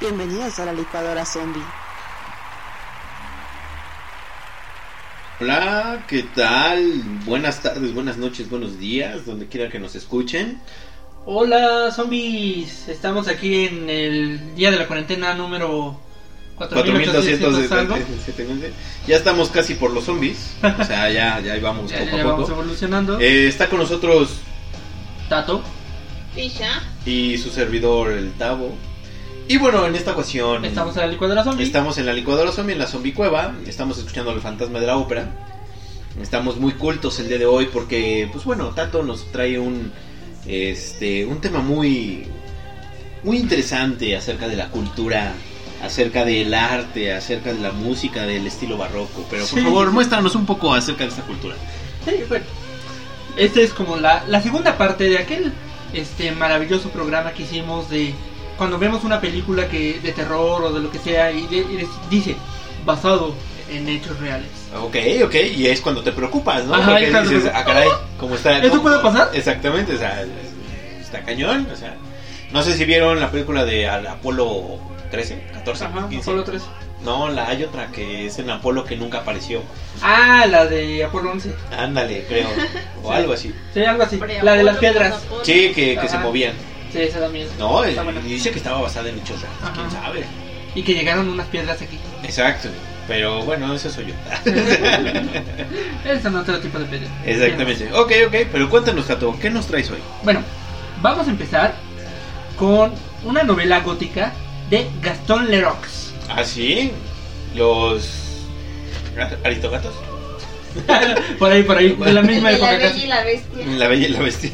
Bienvenidos a la licuadora zombie. Hola, ¿qué tal? Buenas tardes, buenas noches, buenos días, donde quiera que nos escuchen. Hola zombies, estamos aquí en el día de la cuarentena número 4277. Ya estamos casi por los zombies. O sea, ya, ya vamos Ya, poco ya a vamos poco. evolucionando. Eh, está con nosotros Tato. Fisha. y su servidor, el Tavo. Y bueno, en esta ocasión Estamos en la licuadora zombie. estamos en la licuadora zombie, en la zombie cueva. Estamos escuchando el fantasma de la ópera. Estamos muy cultos el día de hoy porque, pues bueno, Tato nos trae un, este, un tema muy, muy interesante acerca de la cultura, acerca del arte, acerca de la música, del estilo barroco. Pero por Sí. favor, muéstranos un poco acerca de esta cultura. Sí, bueno. Esta es como la, la segunda parte de aquel este maravilloso programa que hicimos de cuando vemos una película que de terror o de lo que sea y, de- y dice basado en hechos reales. Ok, ok, y es cuando te preocupas, ¿no? Ajá, Porque dices, ah, caray, ¿cómo está? ¿Eso cómo- puede pasar? Exactamente, o sea, está cañón, o sea. No sé si vieron la película de Apolo 13, 14, Ajá, 15. Apolo 3. No, la hay otra que es en Apolo que nunca apareció. Ah, la de Apolo 11. Ándale, creo, o Sí. algo así. Sí, algo así. La de las piedras. Sí, que, que se movían. Sí, esa también. No, Está y buena. dice que estaba basada en hechos reales, quién sabe. Y que llegaron unas piedras aquí. Exacto, pero bueno, eso soy yo. Ese es otro tipo de piedras. Exactamente. Ok, ok, pero cuéntanos, Tato, ¿qué nos traes hoy? Bueno, vamos a empezar con una novela gótica de Gastón Lerox. ¿Ah, sí? Los aristogatos. por ahí, por ahí, de la misma De la época bella y la bestia. La bella y la bestia.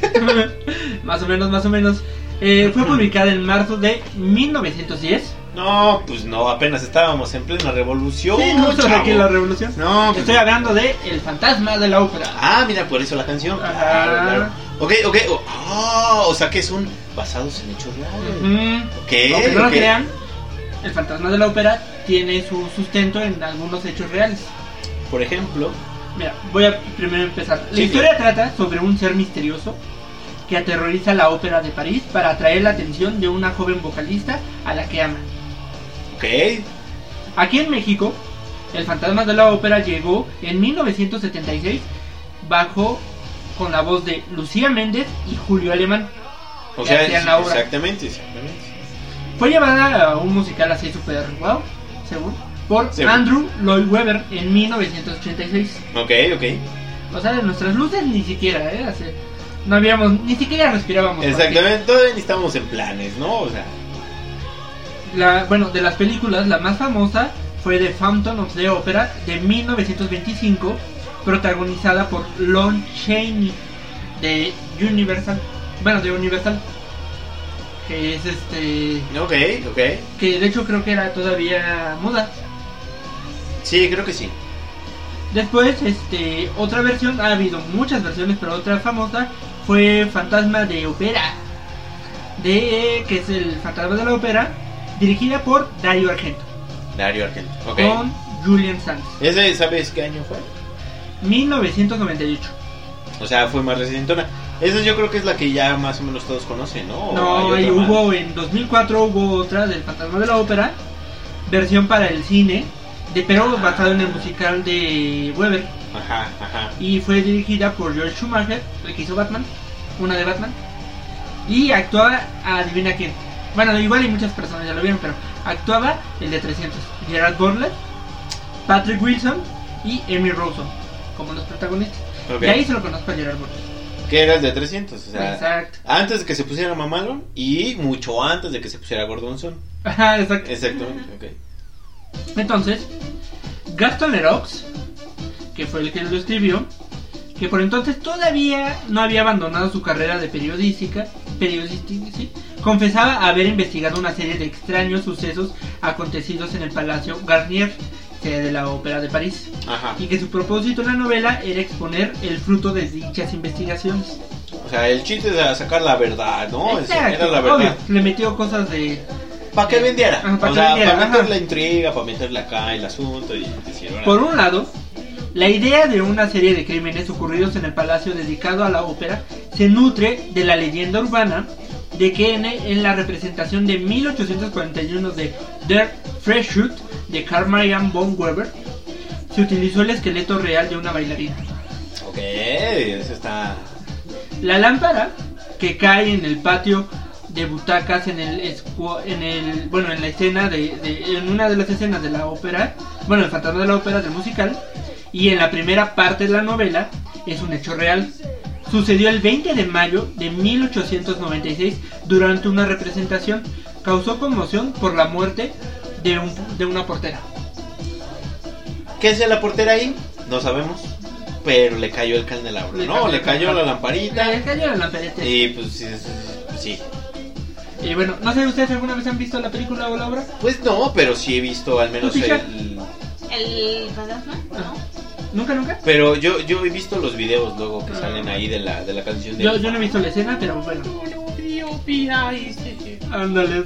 más o menos, más o menos. Eh, fue publicada en marzo de 1910. No, pues no, apenas estábamos en plena revolución. sí, no aquí la revolución. No, pues Estoy hablando de El fantasma de la ópera. Ah, mira, por eso la canción. Ajá. Claro, claro. Ok, ok. oh, ah, o sea que son basados en hechos reales. Ok, Aunque no lo crean, El fantasma de la ópera tiene su sustento en algunos hechos reales. Por ejemplo. Mira, voy a primero empezar. La Sí, historia trata sobre un ser misterioso que aterroriza la ópera de París para atraer la atención de una joven vocalista a la que ama. Ok. Aquí en México, el fantasma de la ópera llegó en 1976 bajo con la voz de Lucía Méndez y Julio Alemán. O sea, hacían la obra. exactamente, exactamente. Fue llevada a un musical así super wow, según, por. Andrew Lloyd Webber en 1986. Ok, ok. O sea, de nuestras luces ni siquiera, ¿eh? Así, no habíamos, ni siquiera respirábamos. Exactamente, todavía ni estamos en planes, ¿no? O sea, La, bueno, de las películas, la más famosa fue The Phantom of the Opera de 1925, protagonizada por Lon Chaney de Universal. Bueno, de Universal. Que es este. ok, ok. Que de hecho creo que era todavía muda. Sí, creo que sí. Después, este, otra versión, ha habido muchas versiones, pero otra famosa fue Fantasma de Ópera, de que es el Fantasma de la Ópera, dirigida por Dario Argento, Dario Argento. Ok. con Julian Sands, ¿Ese sabes qué año fue? 1998. O sea, fue más recientona. Esa yo creo que es la que ya más o menos todos conocen, ¿no? ¿O No, hay ahí otra más? hubo en 2004 hubo otra del Fantasma de la Ópera, versión para el cine, de pero basado en el musical de Weber Ajá, ajá. y fue dirigida por George Schumacher, el que hizo Batman, una de Batman, y actuaba, adivina quién. Bueno, igual y muchas personas ya lo vieron, pero actuaba el de 300, Gerard Butler, Patrick Wilson y Amy Rosen como los protagonistas. Ok. Y ahí se lo conozco a Gerard Butler. Que era el de 300, o sea, Exacto. antes de que se pusiera mamalón y mucho antes de que se pusiera gordonzón. Ajá, exacto. Exactamente, ok. Entonces, Gaston Leroux, que fue el que lo escribió, que por entonces todavía no había abandonado su carrera de periodística, periodística sí, confesaba haber investigado una serie de extraños sucesos acontecidos en el Palacio Garnier, sede de la Ópera de París, Ajá. y que su propósito en la novela era exponer el fruto de dichas investigaciones. O sea, el chiste era sacar la verdad, ¿no? Exacto, Era la verdad. obvio, le metió cosas de Para que vendiera. Ajá, pa' o que sea, vendiera, para meter ajá. la intriga, para meterle acá el asunto y. Por un lado, la idea de una serie de crímenes ocurridos en el palacio dedicado a la ópera se nutre de la leyenda urbana de que en, en la representación de 1841 de Der Freischütz de Karl Marian von Weber se utilizó el esqueleto real de una bailarina. Ok, eso está. La lámpara que cae en el patio de butacas en el en el bueno en la escena de, de- en una de las escenas de la ópera bueno el fantasma de la ópera del musical y en la primera parte de la novela es un hecho real sucedió el 20 de mayo de 1896 durante una representación causó conmoción por la muerte de, un- de una portera ¿Qué hacía la portera ahí? No sabemos. Pero le cayó el candelabro, Le ¿no? cayó le cayó la lamparita. Le cayó la lamparita. Y pues sí, sí, sí. y bueno no sé ustedes alguna vez han visto la película o la obra Pues no, pero sí he visto al menos el. ¿El fantasma? Ajá. nunca nunca Pero yo, yo he visto los videos luego que Ah. salen ahí de la, de la canción de. Yo, yo no he visto la escena, pero bueno. Ándale.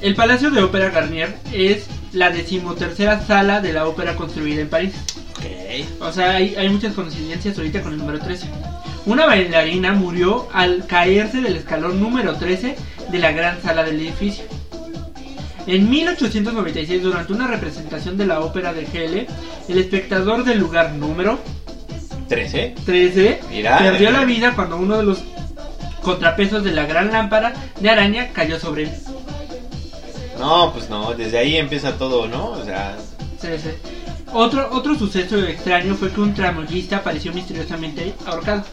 El Palacio de Ópera Garnier es la decimotercera sala de la ópera construida en París. Ok. O sea, hay, hay muchas coincidencias ahorita con el número 13. Una bailarina murió al caerse del escalón número 13 de la gran sala del edificio. En 1896, durante una representación de la ópera de Helle, el espectador del lugar número 13. 13 Mira. perdió la vida cuando uno de los contrapesos de la gran lámpara de araña cayó sobre él. No, pues no, desde ahí empieza todo, ¿no? O sea, Sí, sí. Otro, otro suceso extraño fue que un tramoyista apareció misteriosamente ahorcado.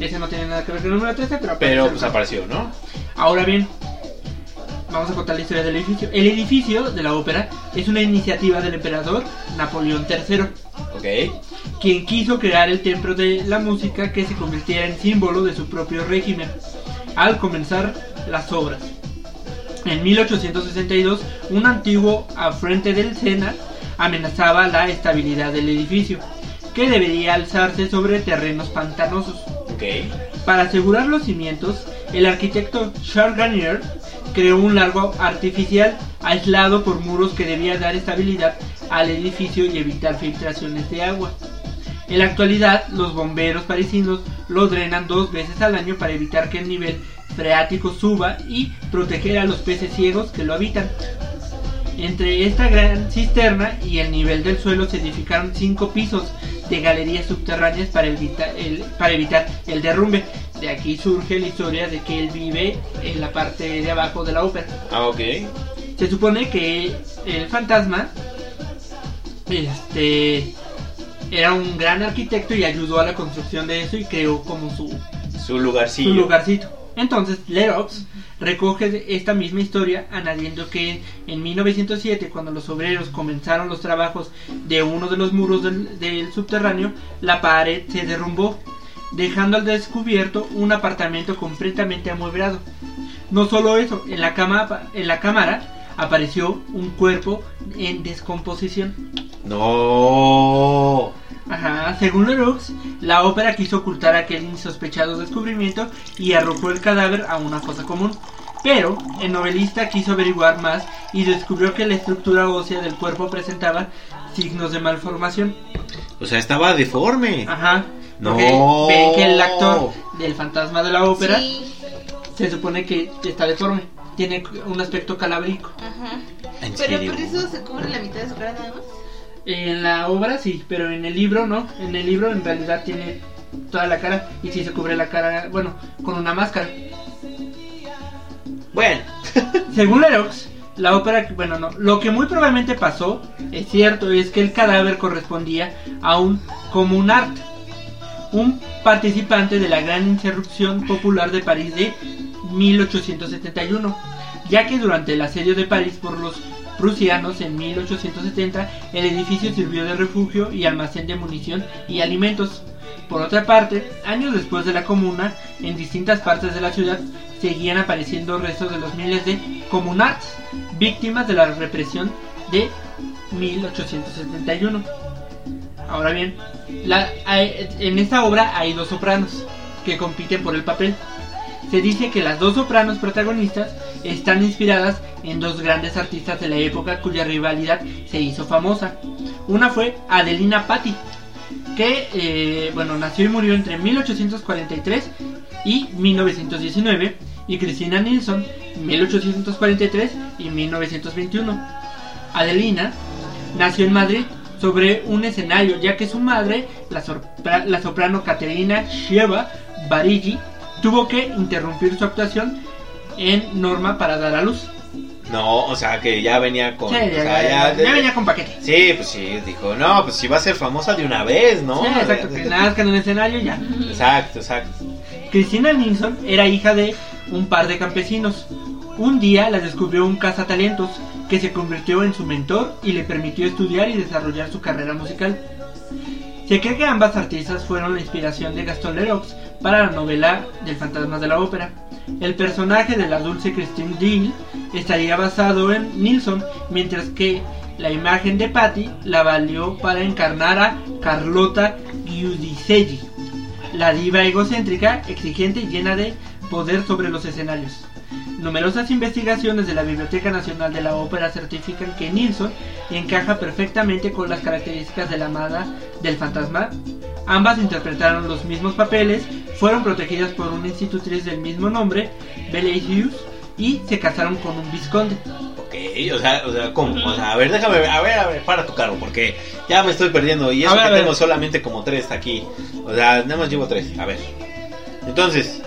Ese no tiene nada que ver con el número 13, pero pero pues apareció, ¿no? Ahora bien, vamos a contar la historia del edificio. El edificio de la ópera es una iniciativa del emperador Napoleón III, Ok. quien quiso crear el templo de la música que se convirtiera en símbolo de su propio régimen al comenzar las obras. En 1862, un antiguo afrente del Sena amenazaba la estabilidad del edificio, que debería alzarse sobre terrenos pantanosos. Para asegurar los cimientos, el arquitecto Charles Garnier creó un largo artificial aislado por muros que debía dar estabilidad al edificio y evitar filtraciones de agua. En la actualidad, los bomberos parisinos lo drenan dos veces al año para evitar que el nivel freático suba y proteger a los peces ciegos que lo habitan. Entre esta gran cisterna y el nivel del suelo se edificaron cinco pisos de galerías subterráneas para evitar el, para evitar el derrumbe. De aquí surge la historia de que él vive en la parte de abajo de la ópera. Ah, ok. Se supone que el fantasma este era un gran arquitecto y ayudó a la construcción de eso y creó como su, Su lugarcillo. su lugarcito. Entonces, Lerox recoge esta misma historia añadiendo que en 1907, cuando los obreros comenzaron los trabajos de uno de los muros del, del subterráneo, la pared se derrumbó, dejando al descubierto un apartamento completamente amueblado. No solo eso, en la, cama, en la cámara apareció un cuerpo en descomposición. No. Ajá, según Leroux, la ópera quiso ocultar aquel insospechado descubrimiento y arrojó el cadáver a una fosa común. Pero el novelista quiso averiguar más y descubrió que la estructura ósea del cuerpo presentaba signos de malformación. O sea, estaba deforme. Ajá. No. Ven que el actor del fantasma de la ópera Sí. se supone que está deforme. Tiene un aspecto calabrico. Ajá. ¿En Pero serio? por eso se cubre la mitad de su cara nada más. En la obra sí, pero en el libro no. En el libro en realidad tiene toda la cara y sí se cubre la cara, bueno, con una máscara. Bueno. Según Lerox, la ópera, bueno, no, lo que muy probablemente pasó, es cierto, es que el cadáver correspondía a un comunart, un participante de la gran insurrección popular de París de 1871, ya que durante el asedio de París por los prusianos en 1870, el edificio sirvió de refugio y almacén de munición y alimentos. Por otra parte, años después de la comuna, en distintas partes de la ciudad seguían apareciendo restos de los miles de comunards, víctimas de la represión de 1871. Ahora bien, en esta obra hay dos sopranos que compiten por el papel. Se dice que las dos sopranos protagonistas están inspiradas en dos grandes artistas de la época cuya rivalidad se hizo famosa. Una fue Adelina Patti, que eh, bueno, nació y murió entre 1843 y 1919, y Christina Nilsson, 1843 y 1921. Adelina nació en Madrid sobre un escenario, ya que su madre, la soprano Caterina Sheva Barigi, tuvo que interrumpir su actuación en Norma para dar a luz. No, o sea, que ya venía con... Sí, o ya, sea, ya- ya- ya venía con paquete. Sí, pues sí, dijo, no, pues si va a ser famosa de una vez, ¿no? Sí, exacto, que nazca en un escenario y ya. Exacto, exacto. Cristina Nilsson era hija de un par de campesinos. Un día la descubrió un cazatalentos que se convirtió en su mentor y le permitió estudiar y desarrollar su carrera musical. Se cree que ambas artistas fueron la inspiración de Gaston Leroux para la novela del fantasma de la ópera. El personaje de la dulce Christine Deal estaría basado en Nilsson, mientras que la imagen de Patty la valió para encarnar a Carlota Giudicelli, la diva egocéntrica, exigente y llena de poder sobre los escenarios. Numerosas investigaciones de la Biblioteca Nacional de la Ópera certifican que Nilsson encaja perfectamente con las características de la amada del fantasma. Ambas interpretaron los mismos papeles, fueron protegidas por una institutriz del mismo nombre, Belle Hughes, y se casaron con un visconde. Ok, o sea, o sea, ¿cómo? O sea, a ver, déjame, a ver, a ver, para tu carro, porque ya me estoy perdiendo. Y eso ver, que tengo solamente como tres aquí. O sea, nada más llevo tres. A ver. Entonces,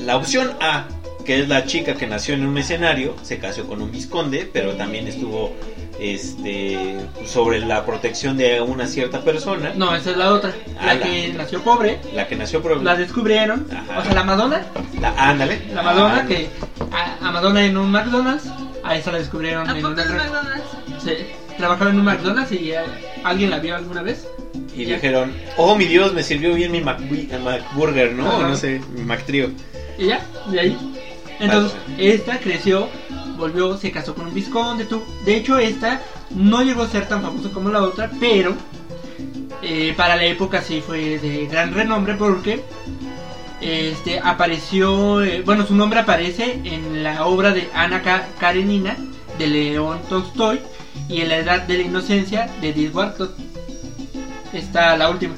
la opción A, que es la chica que nació en un escenario, se casó con un visconde, pero también estuvo este sobre la protección de una cierta persona. No, esa es la otra. La Ah, la- que nació pobre, La que nació por la descubrieron. Ajá. O sea, la Madonna, la ándale. la Madonna Ah, que a, a Madonna en un McDonald's, a esa la descubrieron ¿A en re- McDonald's? Sí, trabajaba en un McDonald's y eh, alguien la vio alguna vez. Y dijeron, oh mi Dios, me sirvió bien mi McBurger, ¿no? Ajá. No sé, mi McTrio. Y ya, de ahí. Entonces, esta creció, volvió, se casó con un visconde. tu- De hecho, esta no llegó a ser tan famosa como la otra, pero eh, para la época sí fue de gran renombre porque este apareció, eh, bueno, su nombre aparece en la obra de Ana Ka- Karenina de León Tolstoy y en la Edad de la Inocencia de Edith Wharton. Está la última,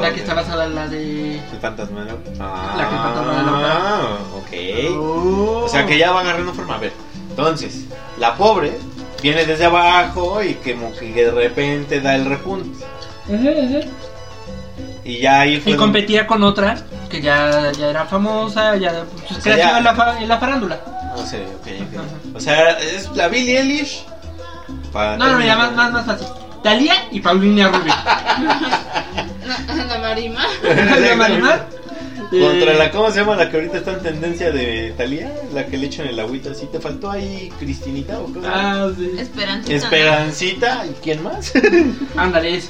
La que está basada en la de El fantasma, ¿no? La que el fantasma de la. Ah, ok. Oh. O sea que ya va agarrando forma. A ver, entonces, la pobre viene desde abajo y que de repente da el repunte. Y ya ahí fue. Y competía con otra que ya, ya era famosa, ya pues, O sea, creció ya- en, la fa- en la farándula. No sé, ok, ok. Ajá. O sea, es la Billie Eilish. para No, no, mira, más, más, más fácil. Talía y Paulina Rubio. La, la Marima. la Marimar. Contra eh, la, ¿cómo se llama la que ahorita está en tendencia de Talía? La que le echan el agüita así. ¿Te faltó ahí Cristinita o qué? Ah, sí. Esperanza. Esperancita, ¿y quién más? Ándale.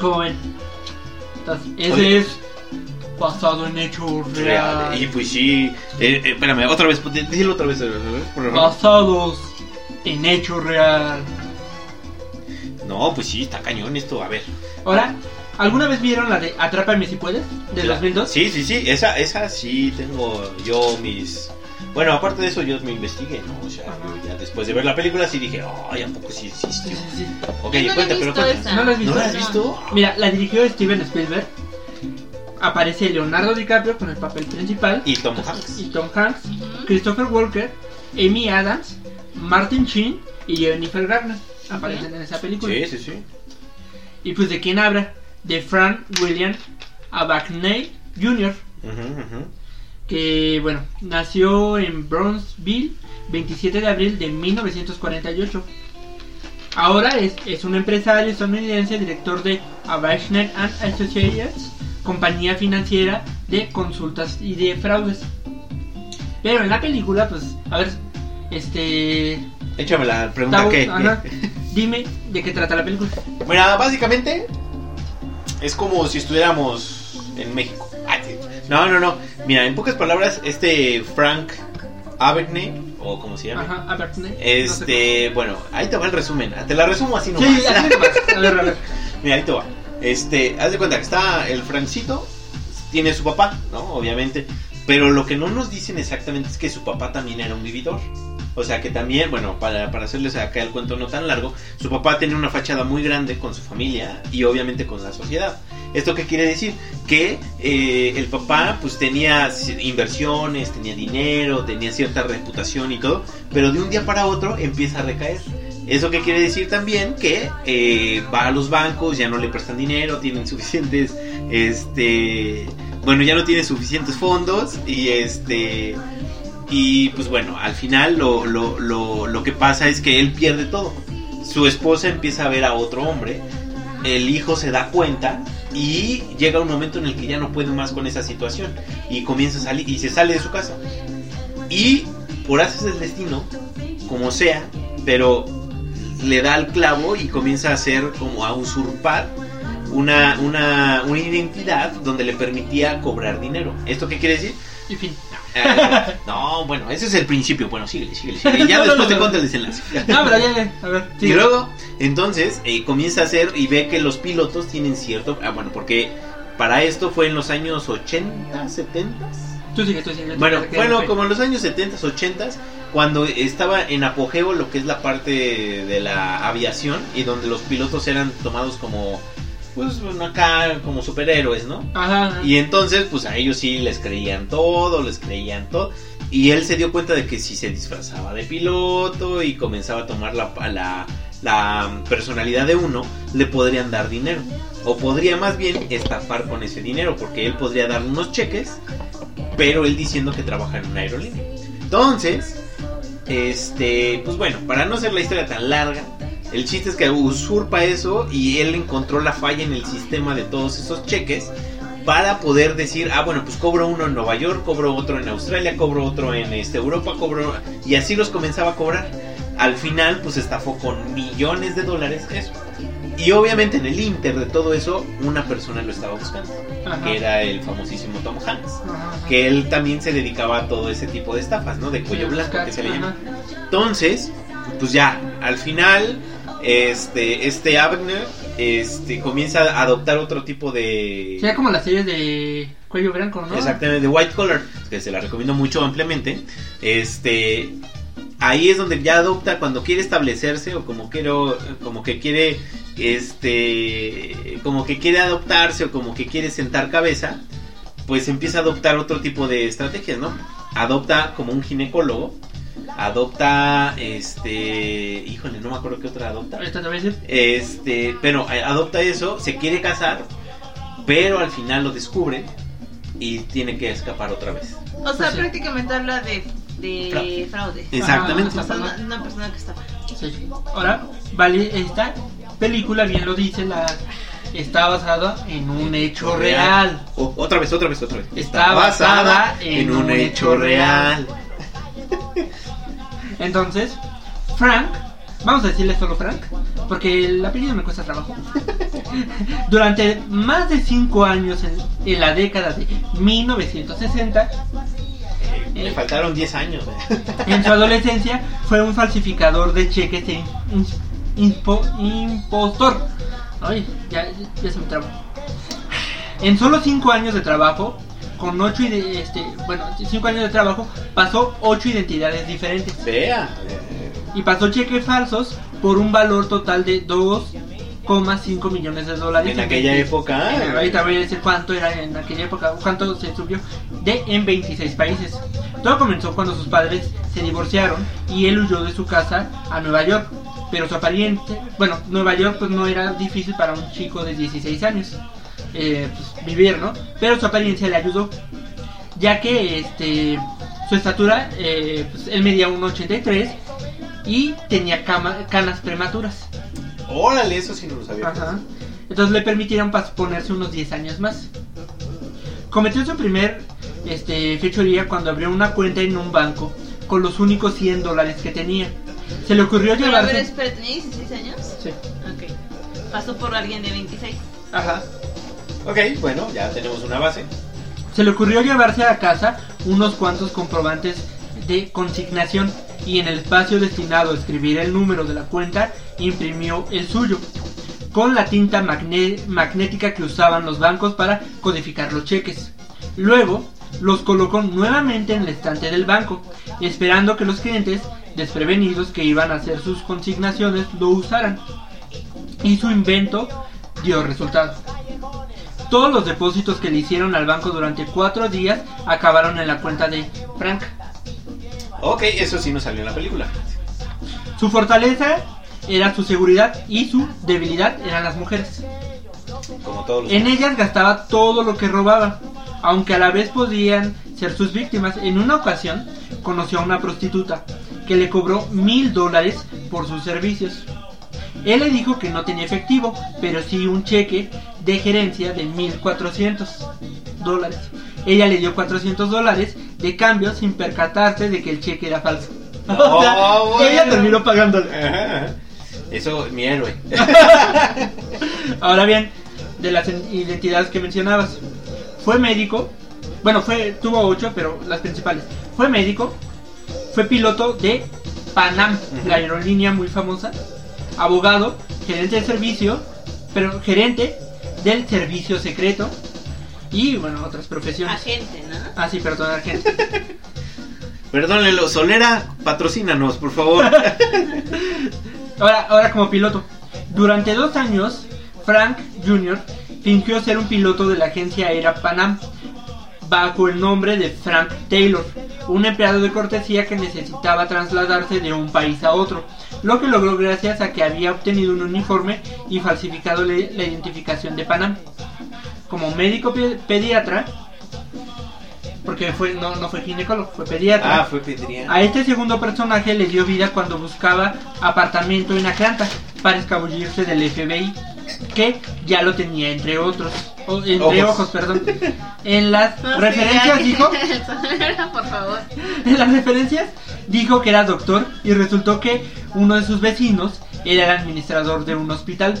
Como ven. Entonces, ese Oye. es basado en hechos Real. Y reales. pues sí. Eh, eh, espérame, otra vez, díselo otra vez, eh, por favor. Basados en hechos real. No, pues sí, está cañón esto. A ver. Ahora, ¿alguna vez vieron la de Atrápame si puedes? De La- 2002. Sí, sí, sí. Esa, esa sí tengo yo mis. Bueno, aparte de eso, yo me investigué, ¿no? O sea, Ajá. yo ya después de ver la película sí dije, ay, ¿a poco sí existió? sí, sí. Ok, no cuenta, pero visto cuenta. esa. ¿No la has ¿No visto? la has visto? Mira, la dirigió Steven Spielberg. Aparece Leonardo DiCaprio con el papel principal. Y Tom Hanks. Y Tom Hanks. Christopher Walker, Amy Adams, Martin Sheen y Jennifer Garner. Aparecen en esa película. Sí, sí, sí. Y pues de quién habla? De Frank William Abagnale Jr. Que bueno, nació en Bronzeville 27 de abril de 1948. Ahora es, es un empresario estadounidense, director de Avashner and Associates, compañía financiera de consultas y de fraudes. Pero en la película, pues, a ver, este. Échame la pregunta Tau, que. ajá, dime de qué trata la película. Bueno, básicamente es como si estuviéramos en México. Ah. No, no, no. Mira, en pocas palabras, este Frank Abagnale, o como se llama. Ajá, Abagnale. Este, bueno, ahí te va el resumen. Te la resumo así No nomás. Sí, así nomás. A ver, a ver. Mira, ahí te va. Este, haz de cuenta que está el Francito, tiene su papá, ¿no? Obviamente. Pero lo que no nos dicen exactamente es que su papá también era un vividor. O sea que también, bueno, para, para hacerles acá el cuento no tan largo, su papá tenía una fachada muy grande con su familia y obviamente con la sociedad. ¿Esto qué quiere decir? Que eh, el papá pues tenía inversiones, tenía dinero, tenía cierta reputación y todo, pero de un día para otro empieza a recaer. ¿Eso qué quiere decir también? Que eh, va a los bancos, ya no le prestan dinero, tienen suficientes, este, bueno, ya no tiene suficientes fondos y este y pues bueno, al final lo, lo, lo, lo que pasa es que él pierde todo. Su esposa empieza a ver a otro hombre, el hijo se da cuenta y llega un momento en el que ya no puede más con esa situación y comienza a salir y se sale de su casa. Y por haces el destino, como sea, pero le da al clavo y comienza a hacer como a usurpar una, una, una identidad donde le permitía cobrar dinero. ¿Esto qué quiere decir? En fin. Eh, no, bueno, ese es el principio. Bueno, síguele, síguele, síguele. Ya después te cuento el desenlace. No, pero ya, ya, a ver. Y luego, entonces, eh, comienza a hacer y ve que los pilotos tienen cierto... Ah, bueno, porque para esto fue en los años 80, 70. Tú sigue, tú sigue. Bueno, bueno, como en los años 70, 80, cuando estaba en apogeo lo que es la parte de la aviación y donde los pilotos eran tomados como, pues, bueno, acá, como superhéroes, ¿no? Ajá. ajá. Y entonces, pues a ellos sí les creían todo, les creían todo. Y él se dio cuenta de que si se disfrazaba de piloto y comenzaba a tomar la, la, la personalidad de uno, le podrían dar dinero. O podría más bien estafar con ese dinero, porque él podría dar unos cheques, pero él diciendo que trabaja en una aerolínea. Entonces, este, pues bueno, para no hacer la historia tan larga, el chiste es que usurpa eso y él encontró la falla en el sistema de todos esos cheques para poder decir, ah, bueno, pues cobro uno en Nueva York, cobro otro en Australia, cobro otro en este, Europa, cobro... Y así los comenzaba a cobrar. Al final, pues estafó con millones de dólares eso. Y obviamente en el inter de todo eso, una persona lo estaba buscando, Ajá. que era el famosísimo Tom Hanks. Ajá. Que él también se dedicaba a todo ese tipo de estafas, ¿no? De cuello Sí, blanco, que se le llama. Entonces, pues ya, al final, este, este Abner, este, comienza a adoptar otro tipo de... Sería como las series de cuello blanco, ¿no? Exactamente, de White Collar, que se la recomiendo mucho ampliamente. Este, ahí es donde ya adopta cuando quiere establecerse o como quiero, como que quiere, este, como que quiere adoptarse o como que quiere sentar cabeza, pues empieza a adoptar otro tipo de estrategias, ¿no? Adopta como un ginecólogo, adopta, este, híjole, no me acuerdo qué otra adopta. Este, pero eh, adopta eso, se quiere casar, pero al final lo descubre y tiene que escapar otra vez. O sea, sí. prácticamente habla de, de fraude. Exactamente. O sea, una, una persona que está. Sí. Ahora, vale, esta película, bien lo dice, la está basada en un hecho real. O- otra vez, otra vez, otra vez. Está basada en un hecho real. Entonces, Frank, vamos a decirle solo Frank, porque el apellido me cuesta trabajo. Durante más de 5 años en, en la década de 1960, Me faltaron 10 años. eh. en su adolescencia fue un falsificador de cheques e impostor. Ay, ya, ya se me trabó. En solo 5 años de trabajo, con 8 este, bueno, 5 años de trabajo, pasó 8 identidades diferentes. Vea. y pasó cheques falsos por un valor total de 2,5 millones de dólares. En aquella 20 época. en- ahorita voy a decir cuánto era en aquella época, cuánto se subió de en 26 países. Todo comenzó cuando sus padres se divorciaron y él huyó de su casa a Nueva York. Pero su apariencia, bueno, Nueva York pues no era difícil para un chico de 16 años eh, pues, vivir, ¿no? Pero su apariencia le ayudó, ya que este su estatura, eh, pues, él medía 1,83 y tenía cama- canas prematuras. Órale, eso sí no lo sabía. Ajá. Entonces le permitieron pas- ponerse unos 10 años más. Cometió su primer este, fechoría cuando abrió una cuenta en un banco con los únicos 100 dólares que tenía. Se le ocurrió Pero a ver, llevarse... espera, ¿tenía 16 años? Sí. Ok. Pasó por alguien de 26. Ajá. Ok, bueno, ya tenemos una base. Se le ocurrió llevarse a casa unos cuantos comprobantes de consignación y en el espacio destinado a escribir el número de la cuenta imprimió el suyo con la tinta magnética que usaban los bancos para codificar los cheques. Luego los colocó nuevamente en el estante del banco, esperando que los clientes, desprevenidos que iban a hacer sus consignaciones, lo usaran. Y su invento dio resultado. Todos los depósitos que le hicieron al banco durante cuatro días acabaron en la cuenta de Frank. Ok, eso sí no salió en la película. Su fortaleza era su seguridad y su debilidad eran las mujeres. Como todos los. En ellas gastaba todo lo que robaba, aunque a la vez podían ser sus víctimas. En una ocasión conoció a una prostituta que le cobró mil dólares por sus servicios. Él le dijo que no tenía efectivo, pero sí un cheque de gerencia de 1400 dólares. Ella le dio 400 dólares de cambio sin percatarse de que el cheque era falso. No, O sea, bueno. ella terminó pagándole. Ajá. Eso, mi héroe. Ahora bien, de las en- identidades que mencionabas, fue médico, bueno, fue tuvo ocho, pero las principales. Fue médico, fue piloto de Panam, la aerolínea muy famosa, abogado, gerente de servicio, pero gerente del servicio secreto y bueno, otras profesiones. Agente, ¿no? Ah, sí, perdón, agente. Perdónenlo, Solera, patrocínanos, por favor. Ahora, ahora como piloto. Durante dos años, Frank Jr. fingió ser un piloto de la agencia aérea Panam bajo el nombre de Frank Taylor, un empleado de cortesía que necesitaba trasladarse de un país a otro, lo que logró gracias a que había obtenido un uniforme y falsificado la identificación de Panam. Como médico pe- pediatra, porque fue no, no fue ginecólogo, fue pediatra. ah, fue Pedrián. A este segundo personaje le dio vida cuando buscaba apartamento en Atlanta para escabullirse del FBI, que ya lo tenía entre otros, o- entre Ojos. ojos, perdón. En las No, sí, referencias dijo, Por favor. en las referencias dijo que era doctor y resultó que uno de sus vecinos era el administrador de un hospital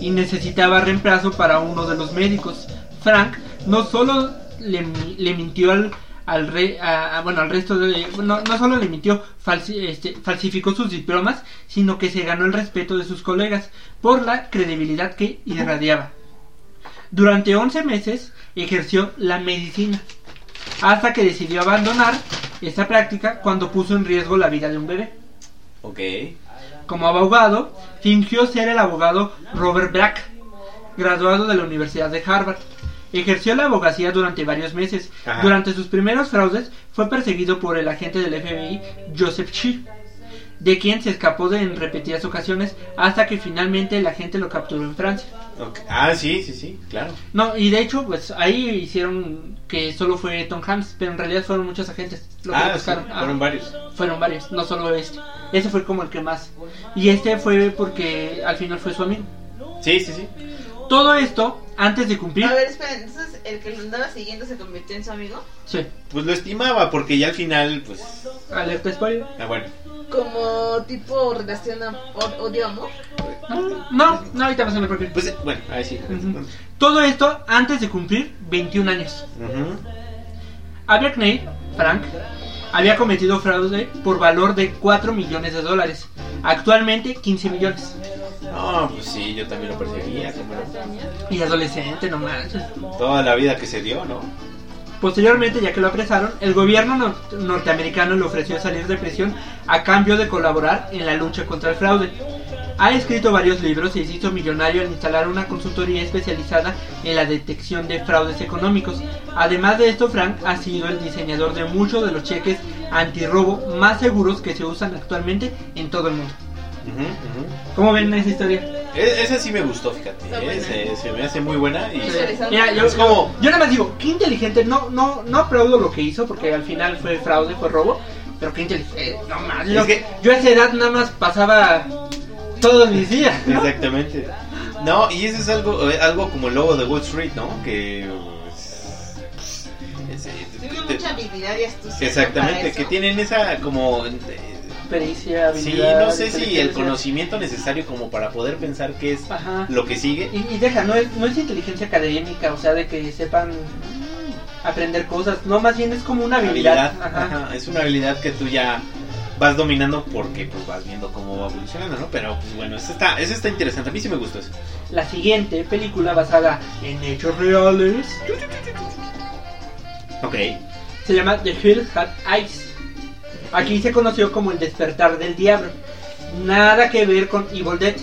y necesitaba reemplazo para uno de los médicos. Frank no solo le, mi- le mintió al, al a- bueno al resto no, solo le mintió este, falsificó sus diplomas sino que se ganó el respeto de sus colegas por la credibilidad que irradiaba durante 11 meses ejerció la medicina hasta que decidió abandonar esta práctica cuando puso en riesgo la vida de un bebé. Ok. Como abogado, fingió ser el abogado Robert Black, graduado de la Universidad de Harvard. Ejerció la abogacía durante varios meses. Ajá. Durante sus primeros fraudes fue perseguido por el agente del FBI Joseph Chi, de quien se escapó de en repetidas ocasiones hasta que finalmente el agente lo capturó en Francia. Ok. Ah, sí, sí, sí, claro. No, y de hecho, pues ahí hicieron que solo fue Tom Hanks, pero en realidad fueron muchos agentes. lo que Ah, sí. Ah, fueron varios. fueron varios, no solo este. Ese fue como el que más. Y este fue porque al final fue su amigo. Sí, sí, sí. Todo esto antes de cumplir. A ver, espera, entonces el que lo andaba siguiendo se convirtió en su amigo. Sí, Pues lo estimaba porque ya al final, pues... alerta spoiler. Ah, bueno. Como tipo relación odio-amor. No, no, ahorita vas a ver por qué. Pues, eh, bueno, ahí sí. Ujú. Todo esto antes de cumplir 21 años. Albert Knight, Frank, había cometido fraude por valor de 4 millones de dólares. Actualmente 15 millones. No, pues sí, yo también lo perseguía. cómo no. Y adolescente, no manches. Toda la vida que se dio, ¿no? Posteriormente, ya que lo apresaron, el gobierno nor- norteamericano le ofreció salir de prisión a cambio de colaborar en la lucha contra el fraude. Ha escrito varios libros y se hizo millonario al instalar una consultoría especializada en la detección de fraudes económicos. Además de esto, Frank ha sido el diseñador de muchos de los cheques antirrobo más seguros que se usan actualmente en todo el mundo. ¿Cómo ven esa historia? E- Esa sí me gustó, fíjate. Está eh. Se, se me hace muy buena y... Mira, yo, Es como- yo nada más digo, qué inteligente, no, no, no aplaudo lo que hizo porque al final fue fraude, fue robo, pero qué inteligente, eh, no más, yo, Es que- yo a esa edad nada más pasaba todos mis días. ¿no? Exactamente. No, y eso es algo, eh, algo como el logo de Wall Street, ¿no? Que... pues, es- Tiene mucha habilidad y astucia. Exactamente, que tienen esa como... eh, Pericia, Sí, habilidad, no sé si el conocimiento necesario como para poder pensar qué es Ajá. lo que sigue. Y, y deja, no es, no es inteligencia académica, o sea, de que sepan aprender cosas, no, más bien es como una habilidad. Ajá. Ajá, es una habilidad que tú ya vas dominando porque pues vas viendo cómo va evolucionando, ¿no? Pero pues bueno, eso está, eso está interesante, a mí sí me gustó eso. La siguiente película basada en hechos reales Ok. se llama The Hill Had Eyes. Aquí se conoció como el despertar del diablo. Nada que ver con Evil Dead.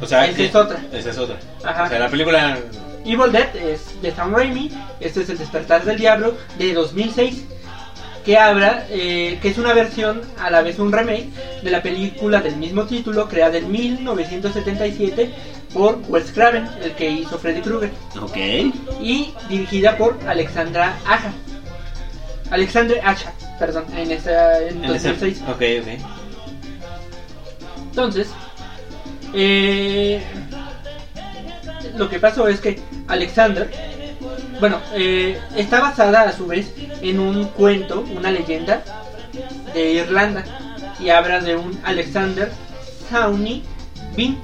O sea, Esa es otra. Esa es otra. Ajá. O sea, la película. Evil Dead es de Sam Raimi, este es el despertar del diablo de 2006, que habla, eh, que es una versión, a la vez un remake, de la película del mismo título, creada en 1977 por Wes Craven, el que hizo Freddy Krueger, Ok. y dirigida por Alexandra Aja. Alexandre Acha, perdón, en, esa, en En ese- 2006. Ok, ok. Entonces, eh, lo que pasó es que Alexander, bueno, eh, está basada a su vez en un cuento, una leyenda de Irlanda, y habla de un Alexander Sawney Bean,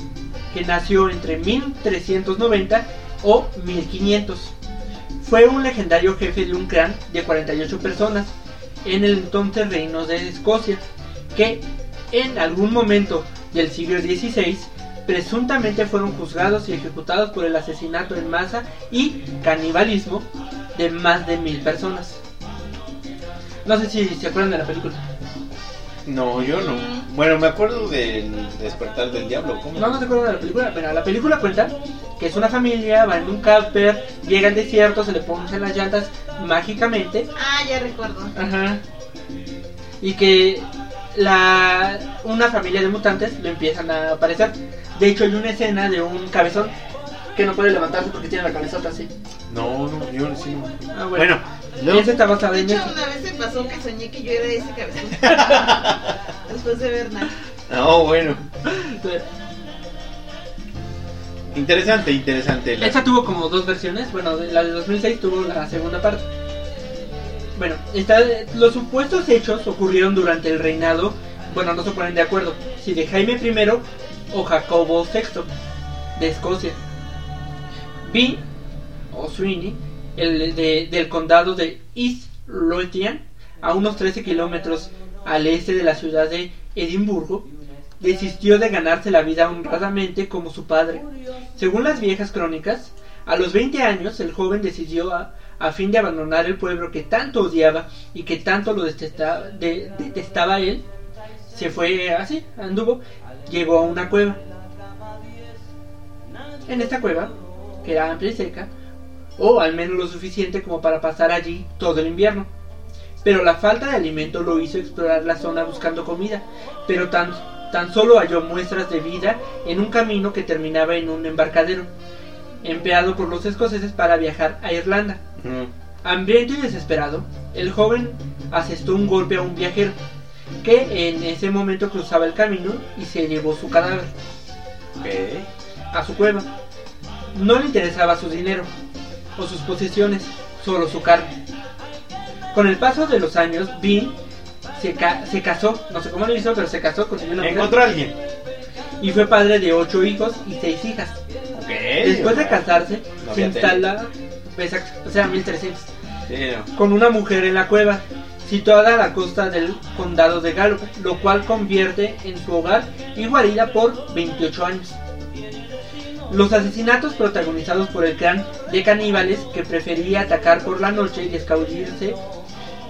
que nació entre 1390 o 1500. Fue un legendario jefe de un clan de 48 personas en el entonces reino de Escocia, que en algún momento del siglo XVI presuntamente fueron juzgados y ejecutados por el asesinato en masa y canibalismo de más de mil personas. No sé si se acuerdan de la película. No, yo no. Bueno, me acuerdo del despertar del diablo. ¿Cómo? No, no se acuerdan de la película. Bueno, la película cuenta que es una familia, va en un camper, llega al desierto, se le ponchan las llantas mágicamente Ah, ya recuerdo. Ajá. Y que la una familia de mutantes le empiezan a aparecer. De hecho, hay una escena de un cabezón que no puede levantarse porque tiene la cabezota así. No, no, yo sí no. Ah, bueno. Bueno. Esa está basada De en hecho, eso. una vez se pasó que soñé que yo era ese cabezón. Después de ver nada. No, bueno. Interesante, interesante. Esta tuvo como dos versiones. Bueno, la de 2006 tuvo la segunda parte. Bueno, esta- los supuestos hechos ocurrieron durante el reinado. Bueno, no se ponen de acuerdo si de Jaime I o Jacobo VI de Escocia. B o Sweeney, el de- del condado de East Lothian, a unos 13 kilómetros al este de la ciudad de Edimburgo, desistió de ganarse la vida honradamente como su padre. Según las viejas crónicas, a los 20 años el joven decidió a, fin de abandonar el pueblo que tanto odiaba y que tanto lo detestaba, de- detestaba él, se fue así, anduvo, llegó a una cueva. En esta cueva, que era amplia y seca, o al menos lo suficiente como para pasar allí todo el invierno. Pero la falta de alimento lo hizo explorar la zona buscando comida, pero tan, tan solo halló muestras de vida en un camino que terminaba en un embarcadero, empleado por los escoceses para viajar a Irlanda. Mm, Hambriento y desesperado, el joven asestó un golpe a un viajero, que en ese momento cruzaba el camino y se llevó su cadáver a su cueva. No le interesaba su dinero o sus posesiones, solo su carne. Con el paso de los años, Bean se, ca- se casó, no sé cómo lo hizo, pero se casó, consiguió una mujer, Encontró a alguien. y fue padre de ocho hijos y seis hijas. Ok. Después de casarse, No se instala, exacto, o sea, 1300, Sí, no. con una mujer en la cueva, situada a la costa del condado de Gallup, lo cual convierte en su hogar y guarida por 28 años. Los asesinatos protagonizados por el clan de caníbales que prefería atacar por la noche y escabullirse,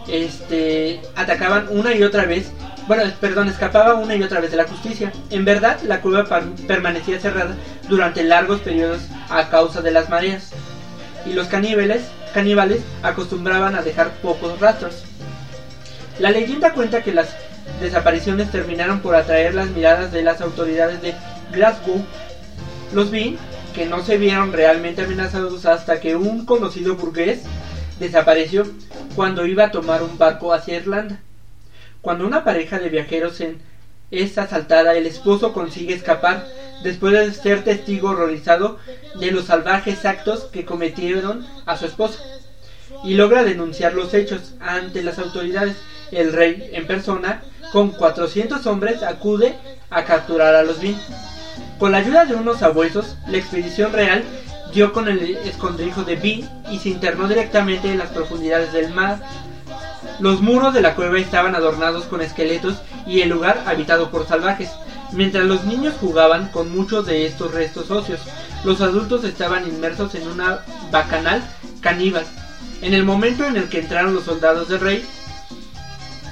este, atacaban una y otra vez, bueno, perdón, escapaba una y otra vez de la justicia. En verdad, la cueva permanecía cerrada durante largos periodos a causa de las mareas, y los caníbales, caníbales acostumbraban a dejar pocos rastros. La leyenda cuenta que las desapariciones terminaron por atraer las miradas de las autoridades de Glasgow. Los Bean, que no se vieron realmente amenazados hasta que un conocido burgués desapareció cuando iba a tomar un barco hacia Irlanda. Cuando una pareja de viajeros en es asaltada, el esposo consigue escapar después de ser testigo horrorizado de los salvajes actos que cometieron a su esposa y logra denunciar los hechos ante las autoridades. El rey en persona, con 400 hombres, acude a capturar a los Bean. Con la ayuda de unos abuesos, la expedición real dio con el escondrijo de Bean y se internó directamente en las profundidades del mar. Los muros de la cueva estaban adornados con esqueletos y el lugar habitado por salvajes. Mientras los niños jugaban con muchos de estos restos óseos, los adultos estaban inmersos en una bacanal caníbal En el momento en el que entraron los soldados del rey,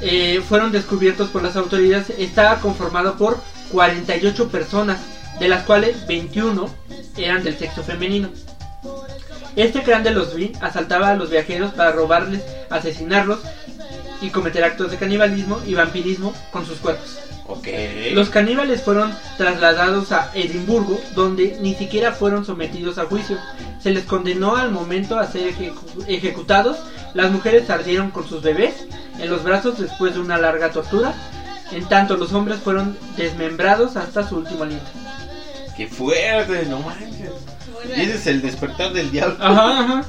eh, fueron descubiertos por las autoridades, estaba conformado por 48 personas, de las cuales 21 eran del sexo femenino. Este clan de los Vin asaltaba a los viajeros para robarles, asesinarlos y cometer actos de canibalismo y vampirismo con sus cuerpos. Los caníbales fueron trasladados a Edimburgo, donde ni siquiera fueron sometidos a juicio. Se les condenó al momento a ser ejecu- ejecutados. Las mujeres ardieron con sus bebés en los brazos después de una larga tortura. En tanto, los hombres fueron desmembrados hasta su último aliento. Qué fuerte, no manches. Y ese es el despertar del diablo. Ajá, ajá.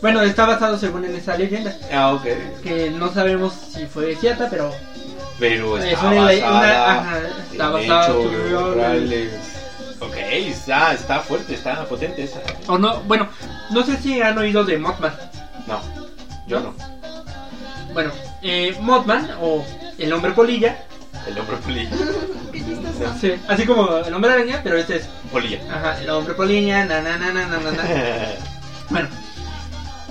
Bueno, está basado según en esa leyenda, Ah, ok. que no sabemos si fue cierta, pero Pero Es está una ley- basada una- ajá, está en basada. Ok, está, está fuerte, está potente esa. o no, bueno, no sé si han oído de Mothman. No, yo no. Bueno, eh, Mothman o el hombre polilla, El hombre polilla. qué chistoso. sí, así como el hombre araña, pero este es, Polilla. ajá, el hombre polilla, na na na na na na. na. Bueno,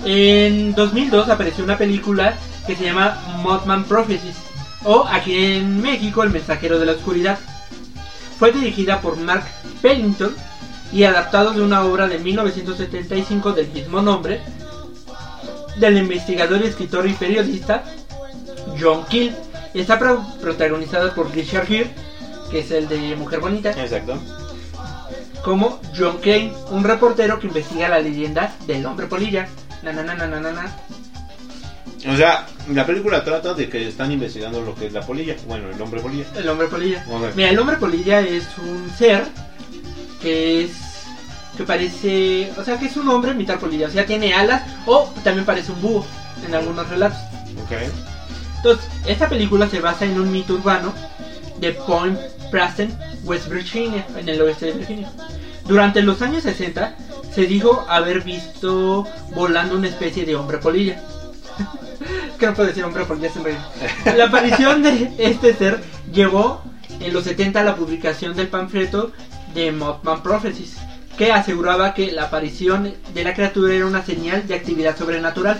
en 2002 apareció una película que se llama Mothman Prophecies, o aquí en México, El Mensajero de la Oscuridad. Fue dirigida por Mark Pennington y adaptado de una obra de 1975 del mismo nombre, del investigador, escritor y periodista John Keel. Está pro- protagonizada por Richard Gere, que es el de Mujer Bonita, Exacto. como John Crane, un reportero que investiga la leyenda del hombre polilla. Na, na, na, na, na, na, na. O sea, la película trata de que están investigando lo que es la polilla. Bueno, el hombre polilla. El hombre polilla. Mira, el hombre polilla es un ser que es que parece, o sea, que es un hombre mitad polilla, o sea, tiene alas o también parece un búho en algunos relatos. Ok. Entonces, esta película se basa en un mito urbano de Point Pleasant, West Virginia, en el oeste de Virginia. Durante los años 60 se dijo haber visto volando una especie de hombre polilla. que no puedo decir hombre polilla. La aparición de este ser llevó en los 70 a la publicación del panfleto de Mothman Prophecies, que aseguraba que la aparición de la criatura era una señal de actividad sobrenatural,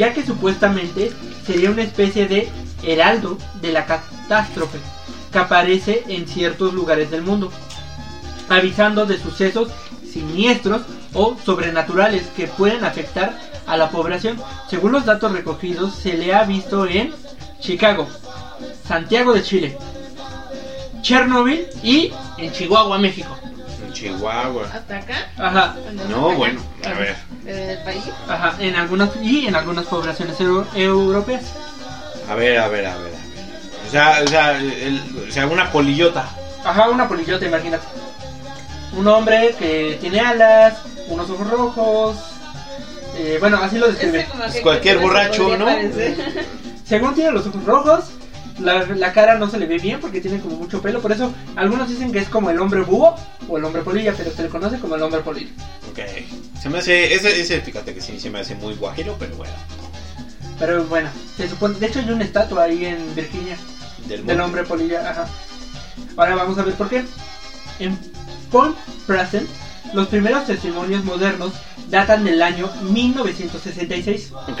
ya que supuestamente sería una especie de heraldo de la catástrofe que aparece en ciertos lugares del mundo, avisando de sucesos siniestros o sobrenaturales que pueden afectar a la población. Según los datos recogidos, se le ha visto en Chicago, Santiago de Chile, Chernobyl y en Chihuahua, México. Chihuahua. ¿Hasta acá? Ajá, No, bueno, a ver. ¿En el país? ajá, en algunas y en algunas poblaciones euro- europeas. A ver, a ver, a ver, a ver. O sea, o sea, el- o sea una polillota. Ajá, una polillota, imagínate. Un hombre que tiene alas, unos ojos rojos. eh, bueno, así lo describe. Es cualquier borracho, ¿no? Según tiene los ojos rojos, la, la cara no se le ve bien porque tiene como mucho pelo. Por eso algunos dicen que es como el hombre búho o el hombre polilla, pero se le conoce como el hombre polilla. Ok. Se me hace, ese, ese, fíjate que sí, se me hace muy guajiro, pero bueno. Pero bueno, se supone. De hecho, hay una estatua ahí en Virginia Del, hombre polilla. Ajá. Ahora vamos a ver por qué. En Point Pleasant, los primeros testimonios modernos datan del año 1966. Ok.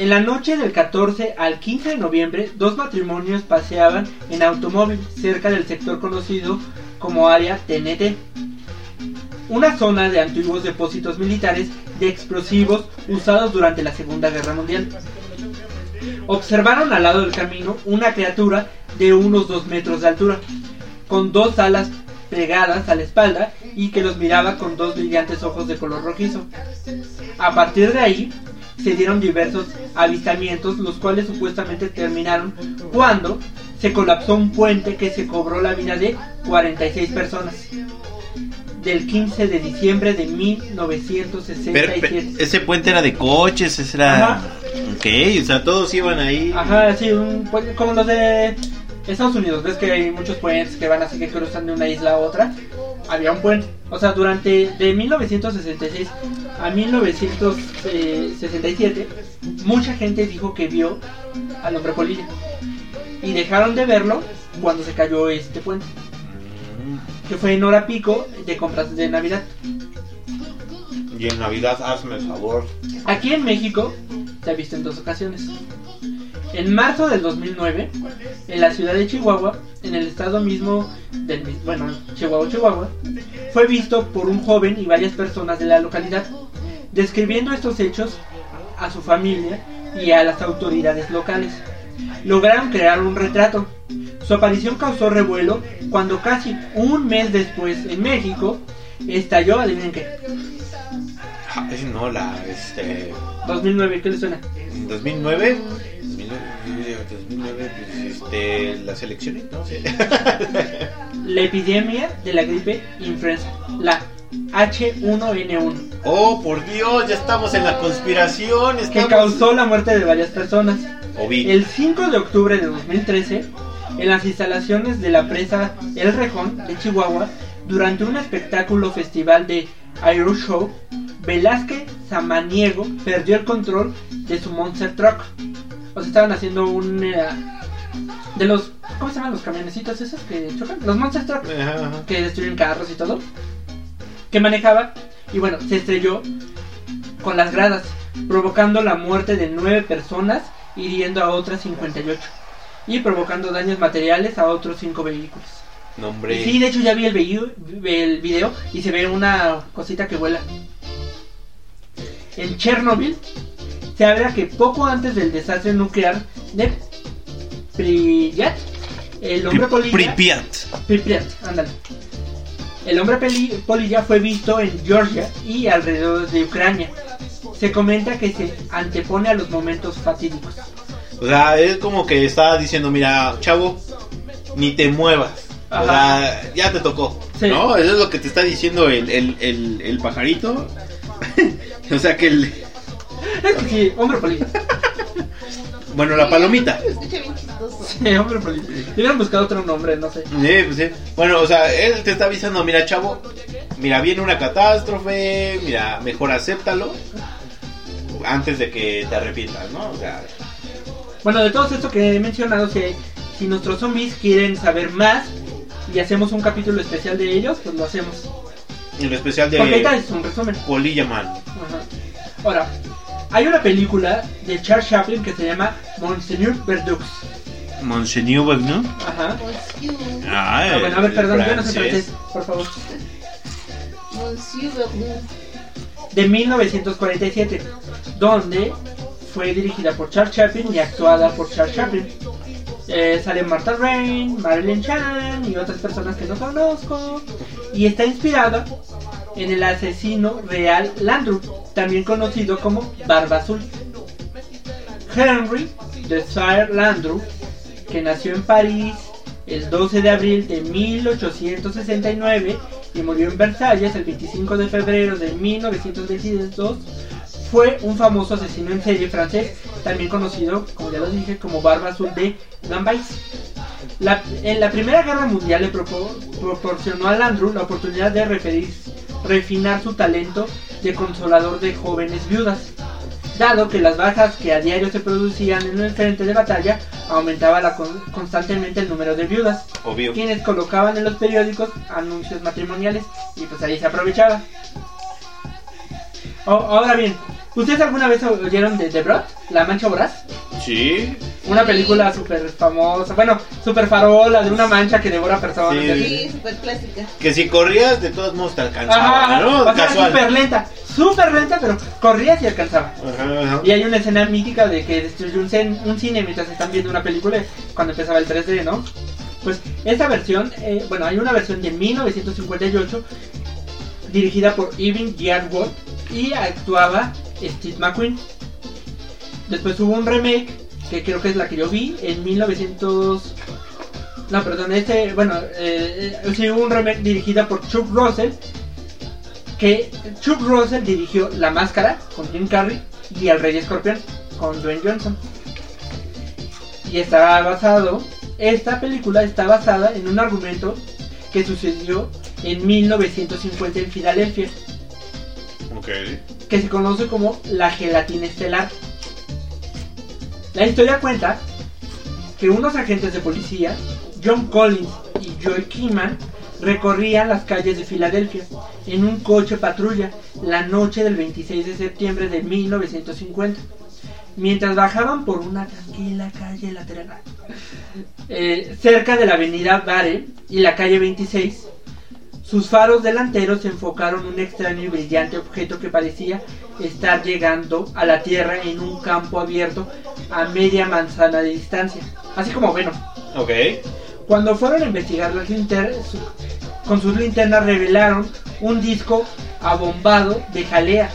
En la noche del 14 al 15 de noviembre, dos matrimonios paseaban en automóvil cerca del sector conocido como área TNT, una zona de antiguos depósitos militares de explosivos usados durante la Segunda Guerra Mundial. Observaron al lado del camino una criatura de unos 2 metros de altura, con dos alas pegadas a la espalda y que los miraba con dos brillantes ojos de color rojizo. A partir de ahí, se dieron diversos avistamientos, los cuales supuestamente terminaron cuando se colapsó un puente que se cobró la vida de 46 personas. Del 15 de diciembre de Pero, 1967. pero, ese puente era de coches, ese era... Ajá. Ok, o sea, todos iban ahí. Ajá, sí, un puente como los de Estados Unidos. Ves que hay muchos puentes que van así que cruzan de una isla a otra. Había un puente. O sea, durante de 1966 a 1967, mucha gente dijo que vio al hombre polilla. Y dejaron de verlo cuando se cayó este puente. Mm, Que fue en hora pico de compras de Navidad. Y en Navidad hazme el favor. Aquí en México se ha visto en dos ocasiones. En marzo del 2009, en la ciudad de Chihuahua, en el estado mismo del bueno, Chihuahua, Chihuahua, fue visto por un joven y varias personas de la localidad, describiendo estos hechos a su familia y a las autoridades locales. Lograron crear un retrato. Su aparición causó revuelo cuando casi un mes después en México estalló, adivinen qué, Ay, no, la, este, 2009, ¿qué les suena? en 2009, 2009, 2009, pues, este, las elecciones, no. La epidemia de la gripe influenza, la H1N1, Oh, por Dios, ya estamos en la conspiración. que causó la muerte de varias personas. El 5 de octubre de 2013, en las instalaciones de la presa El Rejón de Chihuahua, durante un espectáculo festival de Aero Show, Velázquez Samaniego perdió el control de su Monster Truck. O sea, estaban haciendo un... eh, de los... ¿Cómo se llaman los camionecitos esos que chocan? Los Monster Truck Ajá, ajá. que destruyen carros y todo, que manejaba y bueno, se estrelló con las gradas, provocando la muerte de nueve personas, hiriendo a otras 58 y provocando daños materiales a otros cinco vehículos. No, hombre. sí, de hecho ya vi el, el video y se ve una cosita que vuela. En Chernobyl se habla que poco antes del desastre nuclear de Pripyat, el hombre polilla Pripyat. Pripyat, ándale. El hombre polilla fue visto en Georgia y alrededor de Ucrania. Se comenta que se antepone a los momentos fatídicos. O sea, es como que está diciendo, mira, chavo, ni te muevas. O sea, ya te tocó. Sí. ¿No? Eso es lo que te está diciendo el, el, el, el pajarito. o sea que el... Es que sí, hombre polilla. Bueno, la palomita. Se escucha bien chistoso. Sí, hombre polilla. Hubieran buscado otro nombre, no sé. Sí, pues sí. Bueno, o sea, él te está avisando, mira, chavo, mira, viene una catástrofe, mira, mejor acéptalo antes de que te arrepientas, ¿no? O sea, Bueno, de todo esto que he mencionado, si, si nuestros zombies quieren saber más y hacemos un capítulo especial de ellos, pues lo hacemos. en lo especial Porque ahorita de es un resumen. Polilla Man. Ajá. Ahora, hay una película de Charles Chaplin que se llama Monseigneur Verdux. Monseigneur, ¿no? Ajá. Monsieur, Ah, Ah, bueno, a ver, perdón, yo no sé francés. por favor. Monsieur Verdun. De 1947, donde fue dirigida por Charles Chaplin y actuada por Charles Chaplin. Eh, sale Martha Rain, Marilyn Chan y otras personas que no conozco. Y está inspirada en el asesino real Landru, también conocido como Barba Azul. Henry de Sire Landru, que nació en París el 12 de abril de 1869 y murió en Versalles el 25 de febrero de 1922, fue un famoso asesino en serie francés, también conocido, como ya lo dije, como Barba Azul de Gambais. La- en la Primera Guerra Mundial le propo- proporcionó a Landru la oportunidad de referir- refinar su talento de consolador de jóvenes viudas. Dado que las bajas que a diario se producían en el frente de batalla aumentaba la con- constantemente el número de viudas, Obvio. quienes colocaban en los periódicos anuncios matrimoniales y pues ahí se aprovechaba. O- ahora bien, ¿ustedes alguna vez oyeron de The Broad, La Mancha Voraz? Sí. Una película súper famosa, bueno, súper farola de una mancha que devora personas. Sí, así. Súper clásica. Que si corrías, de todos modos te alcanzaba, Ajá, ¿no? o sea, súper lenta, súper lenta, pero corrías y alcanzaba. Ajá, ajá. Y hay una escena mítica de que destruyó un, cen- un cine mientras están viendo una película cuando empezaba el 3D, ¿no? Pues esta versión, eh, bueno, hay una versión de 1958 dirigida por Irving Giardwood y actuaba Steve McQueen. Después hubo un remake, que creo que es la que yo vi, en 1900... No, perdón, este, bueno, eh, eh, sí hubo un remake dirigida por Chuck Russell, que Chuck Russell dirigió La Máscara con Jim Carrey y El Rey Escorpión con Dwayne Johnson. Y está basado, esta película está basada en un argumento que sucedió en 1950 en Filadelfia, Ok. que se conoce como la gelatina estelar. La historia cuenta que unos agentes de policía, John Collins y Joy Keenan, recorrían las calles de Filadelfia en un coche patrulla la noche del 26 de septiembre de 1950. Mientras bajaban por una tranquila calle lateral eh, cerca de la avenida Bare y la calle 26, sus faros delanteros enfocaron un extraño y brillante objeto que parecía estar llegando a la Tierra en un campo abierto a media manzana de distancia, así como bueno. Ok. Cuando fueron a investigar las linternas, con sus linternas revelaron un disco abombado de jalea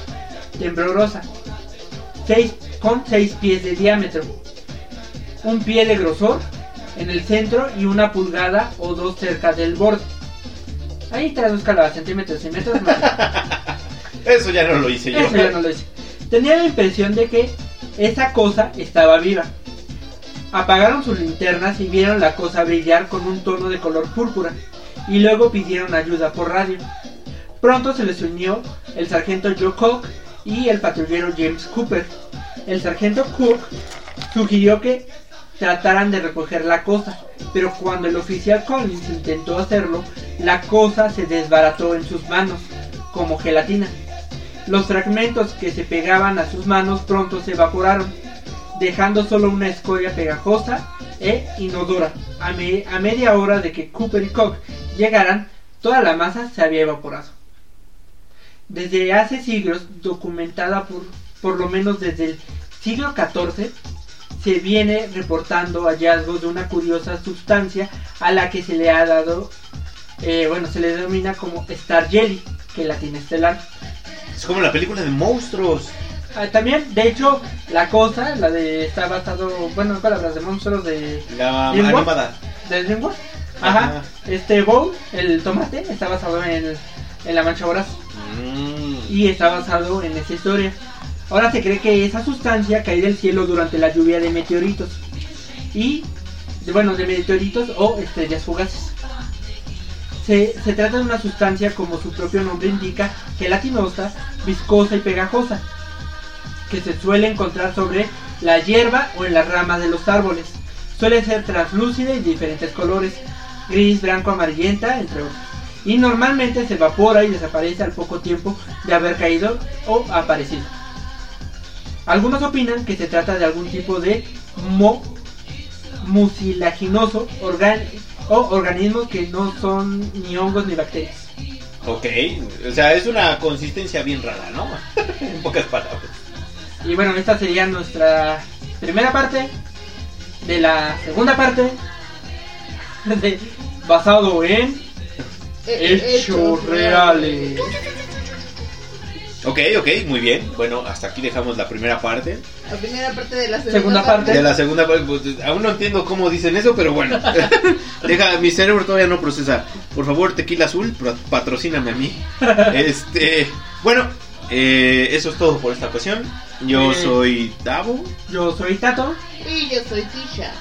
temblorosa, seis, con 6 pies de diámetro, un pie de grosor en el centro y una pulgada o dos cerca del borde. Ahí traduzca los centímetros y metros. sé. Eso ya no lo hice yo. Eso ya no lo hice. Tenía la impresión de que esa cosa estaba viva. Apagaron sus linternas y vieron la cosa brillar con un tono de color púrpura. Y luego pidieron ayuda por radio. Pronto se les unió el sargento Joe Cook y el patrullero James Cooper. El sargento Cook sugirió que trataran de recoger la cosa, pero cuando el oficial Collins intentó hacerlo, la cosa se desbarató en sus manos, como gelatina. Los fragmentos que se pegaban a sus manos pronto se evaporaron, dejando solo una escoria pegajosa e inodora. A, me- a media hora de que Cooper y Cook llegaran, toda la masa se había evaporado. Desde hace siglos, documentada por, por lo menos desde el siglo XIV, se viene reportando hallazgos de una curiosa sustancia a la que se le ha dado, eh, bueno, se le denomina como Star Jelly, que la tiene estelar. Es como la película de monstruos. Ah, también, de hecho, la cosa, la de está basado, bueno, en palabras de monstruos de, La ¿Dreamworks? animada. de DreamWorks. Ajá. Ajá. Este bowl, el tomate, está basado en, en la mancha voraz Mm. y está basado en esa historia. Ahora se cree que esa sustancia cae del cielo durante la lluvia de meteoritos y, bueno, de meteoritos o estrellas fugaces. Se, trata de una sustancia, como su propio nombre indica, gelatinosa, viscosa y pegajosa, que se suele encontrar sobre la hierba o en las ramas de los árboles. Suele ser translúcida y de diferentes colores, gris, blanco, amarillenta, entre otros. Y normalmente se evapora y desaparece al poco tiempo de haber caído o aparecido. Algunos opinan que se trata de algún tipo de mucilaginoso organ- o organismos que no son ni hongos ni bacterias. Ok. O sea, es una consistencia bien rara, ¿no? en pocas palabras. Y bueno, esta sería nuestra primera parte de la segunda parte de- basado en hechos reales. Ok, ok, muy bien. Bueno, hasta aquí dejamos la primera parte. La primera parte de la segunda, Segunda parte. De la segunda parte, pues, aún no entiendo cómo dicen eso, pero bueno. Deja, mi cerebro todavía no procesa. Por favor, Tequila Azul, patrocíname a mí. Este, bueno, eh, eso es todo por esta ocasión. Yo Eh. soy Davo. Yo soy Tato. Y yo soy Tisha.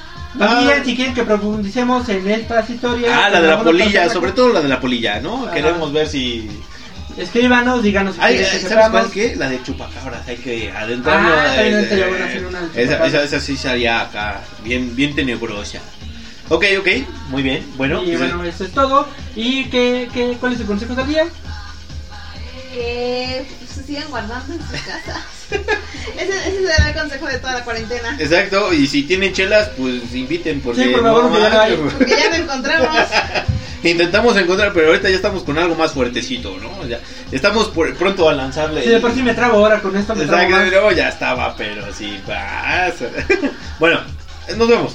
Ah. si quieren que profundicemos en estas historias. Ah, la de la polilla, sobre todo la de la polilla, ¿no? Queremos ver si. Escríbanos, díganos si Ay, que ¿Sabes sepamos. cuál qué? La de chupacabras, hay que adentrarnos. Ah, eh, hacer una esa, esa, esa sí sería acá, bien, bien tenebrosa. Ok, ok, muy bien. Bueno, y pues, bueno, eso es todo. ¿Y qué, qué, cuál es el consejo del día? Que se sigan guardando en sus casas. ese, ese será el consejo de toda la cuarentena. Exacto, y si tienen chelas, pues inviten porque Sí, por favor, que ya no hay. Porque ya lo encontramos. intentamos encontrar, pero ahorita ya estamos con algo más fuertecito, ¿no? Ya estamos por- pronto a lanzarle. Si de por sí me trago ahora con esto, me trago Exacto, más. no, ya estaba, pero sí pasa. bueno, nos vemos.